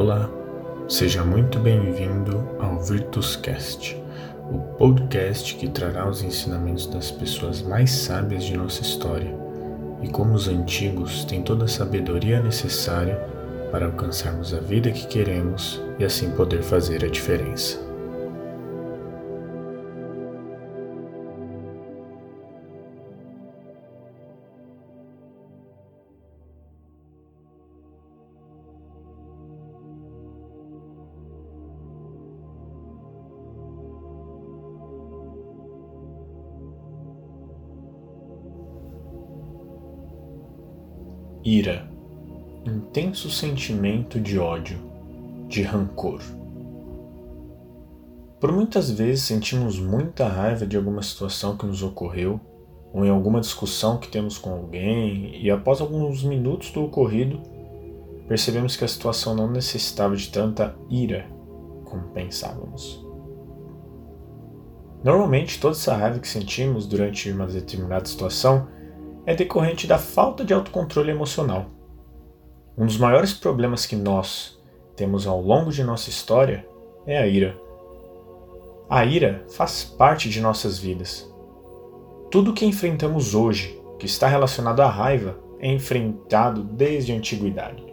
Olá, seja muito bem-vindo ao Virtuscast, o podcast que trará os ensinamentos das pessoas mais sábias de nossa história e como os antigos têm toda a sabedoria necessária para alcançarmos a vida que queremos e assim poder fazer a diferença. Ira intenso sentimento de ódio, de rancor. Por muitas vezes sentimos muita raiva de alguma situação que nos ocorreu, ou em alguma discussão que temos com alguém, e após alguns minutos do ocorrido, percebemos que a situação não necessitava de tanta ira como pensávamos. Normalmente, toda essa raiva que sentimos durante uma determinada situação é decorrente da falta de autocontrole emocional. Um dos maiores problemas que nós temos ao longo de nossa história é a ira. A ira faz parte de nossas vidas. Tudo que enfrentamos hoje, que está relacionado à raiva, é enfrentado desde a antiguidade.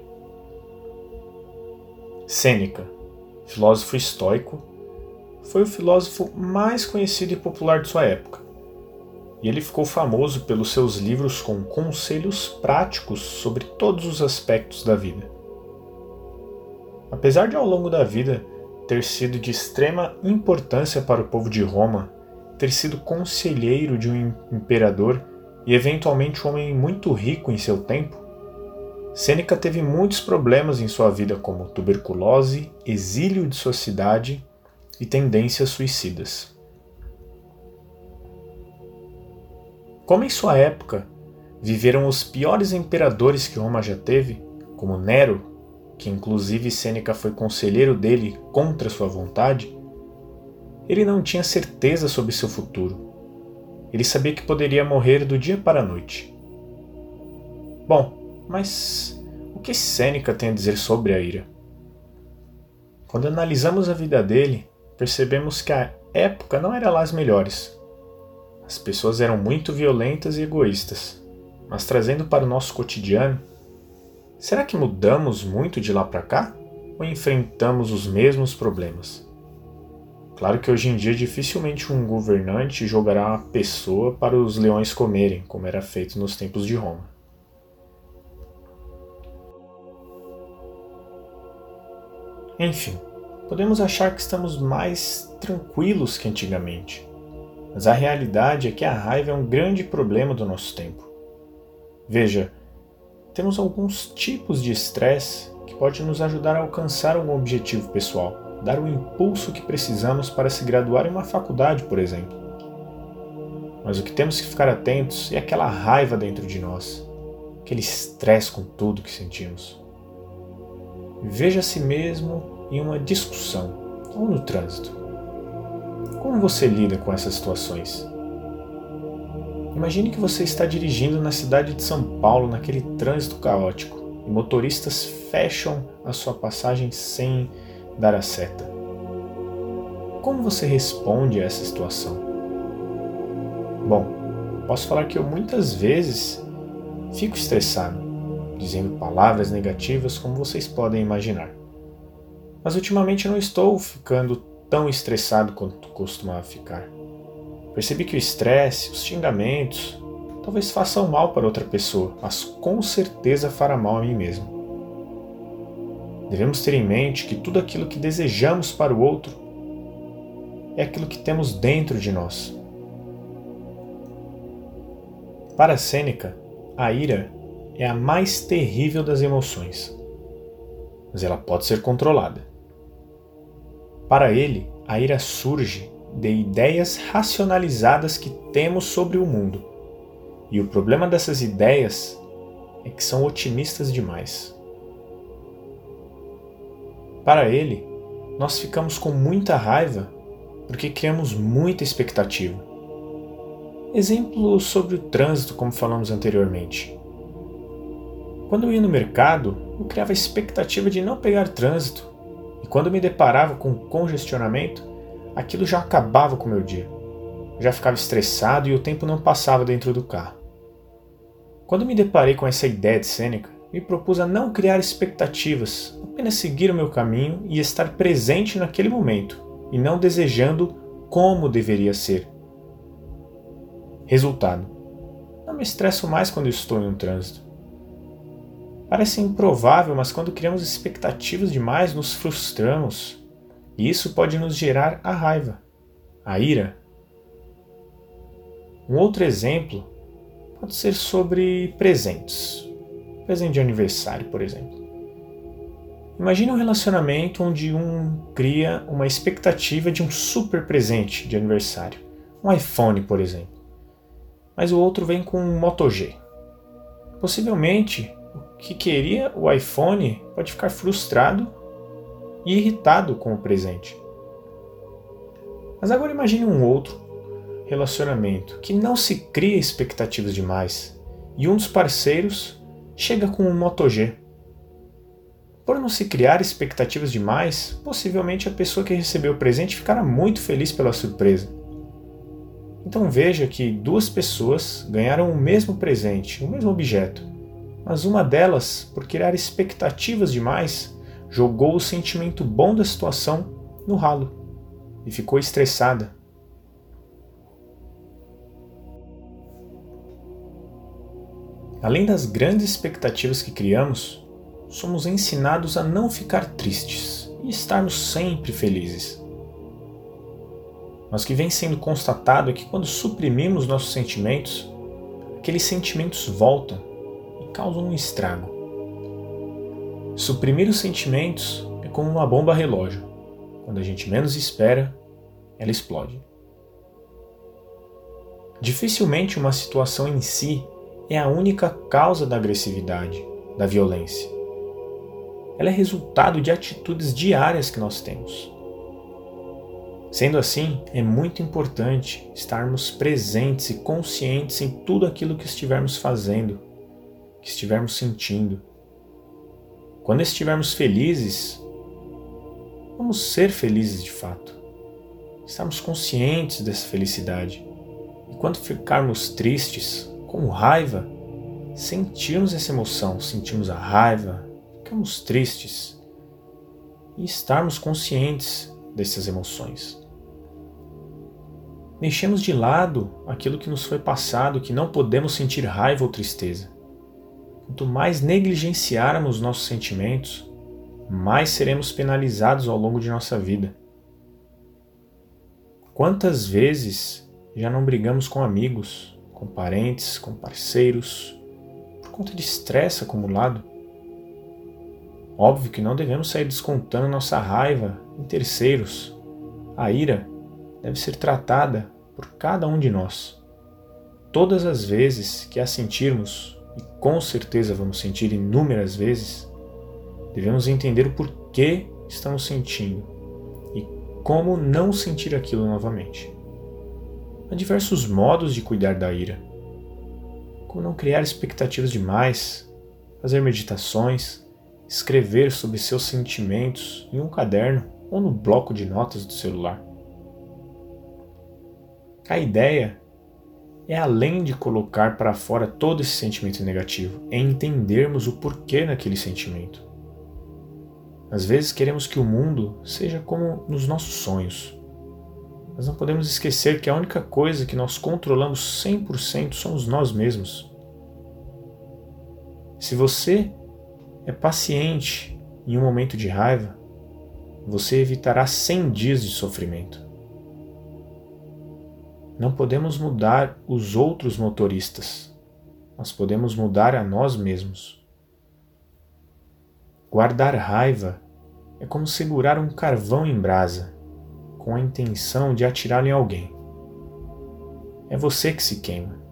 Sêneca, filósofo estoico, foi o filósofo mais conhecido e popular de sua época e ele ficou famoso pelos seus livros com conselhos práticos sobre todos os aspectos da vida. Apesar de ao longo da vida ter sido de extrema importância para o povo de Roma, ter sido conselheiro de um imperador e eventualmente um homem muito rico em seu tempo, Sêneca teve muitos problemas em sua vida, como tuberculose, exílio de sua cidade e tendências suicidas. Como em sua época viveram os piores imperadores que Roma já teve, como Nero, que inclusive Sêneca foi conselheiro dele contra sua vontade, ele não tinha certeza sobre seu futuro. Ele sabia que poderia morrer do dia para a noite. Bom, mas o que Sêneca tem a dizer sobre a ira? Quando analisamos a vida dele, percebemos que a época não era lá as melhores. As pessoas eram muito violentas e egoístas. Mas trazendo para o nosso cotidiano, será que mudamos muito de lá para cá ou enfrentamos os mesmos problemas? Claro que hoje em dia dificilmente um governante jogará uma pessoa para os leões comerem, como era feito nos tempos de Roma. Enfim, podemos achar que estamos mais tranquilos que antigamente. Mas a realidade é que a raiva é um grande problema do nosso tempo. Veja, temos alguns tipos de estresse que pode nos ajudar a alcançar um objetivo pessoal, dar o impulso que precisamos para se graduar em uma faculdade, por exemplo. Mas o que temos que ficar atentos é aquela raiva dentro de nós, aquele estresse com tudo que sentimos. Veja a si mesmo em uma discussão ou no trânsito. Como você lida com essas situações? Imagine que você está dirigindo na cidade de São Paulo naquele trânsito caótico e motoristas fecham a sua passagem sem dar a seta. Como você responde a essa situação? Bom, posso falar que eu muitas vezes fico estressado, dizendo palavras negativas como vocês podem imaginar. Mas ultimamente não estou ficando tão estressado quanto costumava ficar. Percebi que o estresse, os xingamentos, talvez façam mal para outra pessoa, mas com certeza fará mal a mim mesmo. Devemos ter em mente que tudo aquilo que desejamos para o outro é aquilo que temos dentro de nós. Para Sêneca, a ira é a mais terrível das emoções, mas ela pode ser controlada. Para ele, a ira surge de ideias racionalizadas que temos sobre o mundo. E o problema dessas ideias é que são otimistas demais. Para ele, nós ficamos com muita raiva porque criamos muita expectativa. Exemplo sobre o trânsito, como falamos anteriormente. Quando eu ia no mercado, eu criava a expectativa de não pegar trânsito, quando me deparava com congestionamento, aquilo já acabava com o meu dia. Já ficava estressado e o tempo não passava dentro do carro. Quando me deparei com essa ideia de Sêneca, me propus a não criar expectativas, apenas seguir o meu caminho e estar presente naquele momento, e não desejando como deveria ser. Resultado: não me estresso mais quando estou em um trânsito. Parece improvável, mas quando criamos expectativas demais, nos frustramos. E isso pode nos gerar a raiva, a ira. Um outro exemplo pode ser sobre presentes. Presente de aniversário, por exemplo. Imagine um relacionamento onde um cria uma expectativa de um super presente de aniversário, um iPhone, por exemplo, mas o outro vem com um Moto G. Possivelmente, que queria o iPhone pode ficar frustrado e irritado com o presente. Mas agora imagine um outro relacionamento que não se cria expectativas demais e um dos parceiros chega com um Moto G. Por não se criar expectativas demais, possivelmente a pessoa que recebeu o presente ficará muito feliz pela surpresa. Então veja que duas pessoas ganharam o mesmo presente, o mesmo objeto, mas uma delas, por criar expectativas demais, jogou o sentimento bom da situação no ralo e ficou estressada. Além das grandes expectativas que criamos, somos ensinados a não ficar tristes e estarmos sempre felizes. Mas o que vem sendo constatado é que quando suprimimos nossos sentimentos, aqueles sentimentos voltam causam um estrago. Suprimir os sentimentos é como uma bomba relógio. Quando a gente menos espera, ela explode. Dificilmente uma situação em si é a única causa da agressividade, da violência. Ela é resultado de atitudes diárias que nós temos. Sendo assim, é muito importante estarmos presentes e conscientes em tudo aquilo que estivermos fazendo, que estivermos sentindo. Quando estivermos felizes, vamos ser felizes de fato. Estarmos conscientes dessa felicidade. E quando ficarmos tristes, com raiva, sentirmos essa emoção, sentimos a raiva, ficamos tristes e estarmos conscientes dessas emoções. Deixemos de lado aquilo que nos foi passado, que não podemos sentir raiva ou tristeza. Quanto mais negligenciarmos nossos sentimentos, mais seremos penalizados ao longo de nossa vida. Quantas vezes já não brigamos com amigos, com parentes, com parceiros, por conta de estresse acumulado? Óbvio que não devemos sair descontando nossa raiva em terceiros. A ira deve ser tratada por cada um de nós. Todas as vezes que a sentirmos, e com certeza vamos sentir inúmeras vezes, devemos entender o porquê estamos sentindo e como não sentir aquilo novamente. Há diversos modos de cuidar da ira, como não criar expectativas demais, fazer meditações, escrever sobre seus sentimentos em um caderno ou no bloco de notas do celular. A ideia é além de colocar para fora todo esse sentimento negativo, é entendermos o porquê naquele sentimento. Às vezes queremos que o mundo seja como nos nossos sonhos, mas não podemos esquecer que a única coisa que nós controlamos 100% somos nós mesmos. Se você é paciente em um momento de raiva, você evitará 100 dias de sofrimento. Não podemos mudar os outros motoristas, mas podemos mudar a nós mesmos. Guardar raiva é como segurar um carvão em brasa, com a intenção de atirá-lo em alguém. É você que se queima.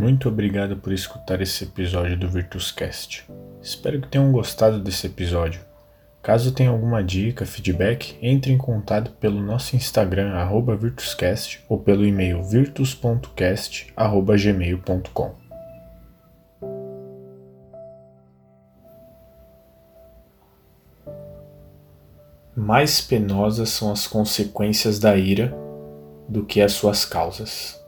Muito obrigado por escutar esse episódio do Virtuscast. Espero que tenham gostado desse episódio. Caso tenha alguma dica, feedback, entre em contato pelo nosso Instagram @virtuscast ou pelo e-mail virtus.cast@gmail.com. Mais penosas são as consequências da ira do que as suas causas.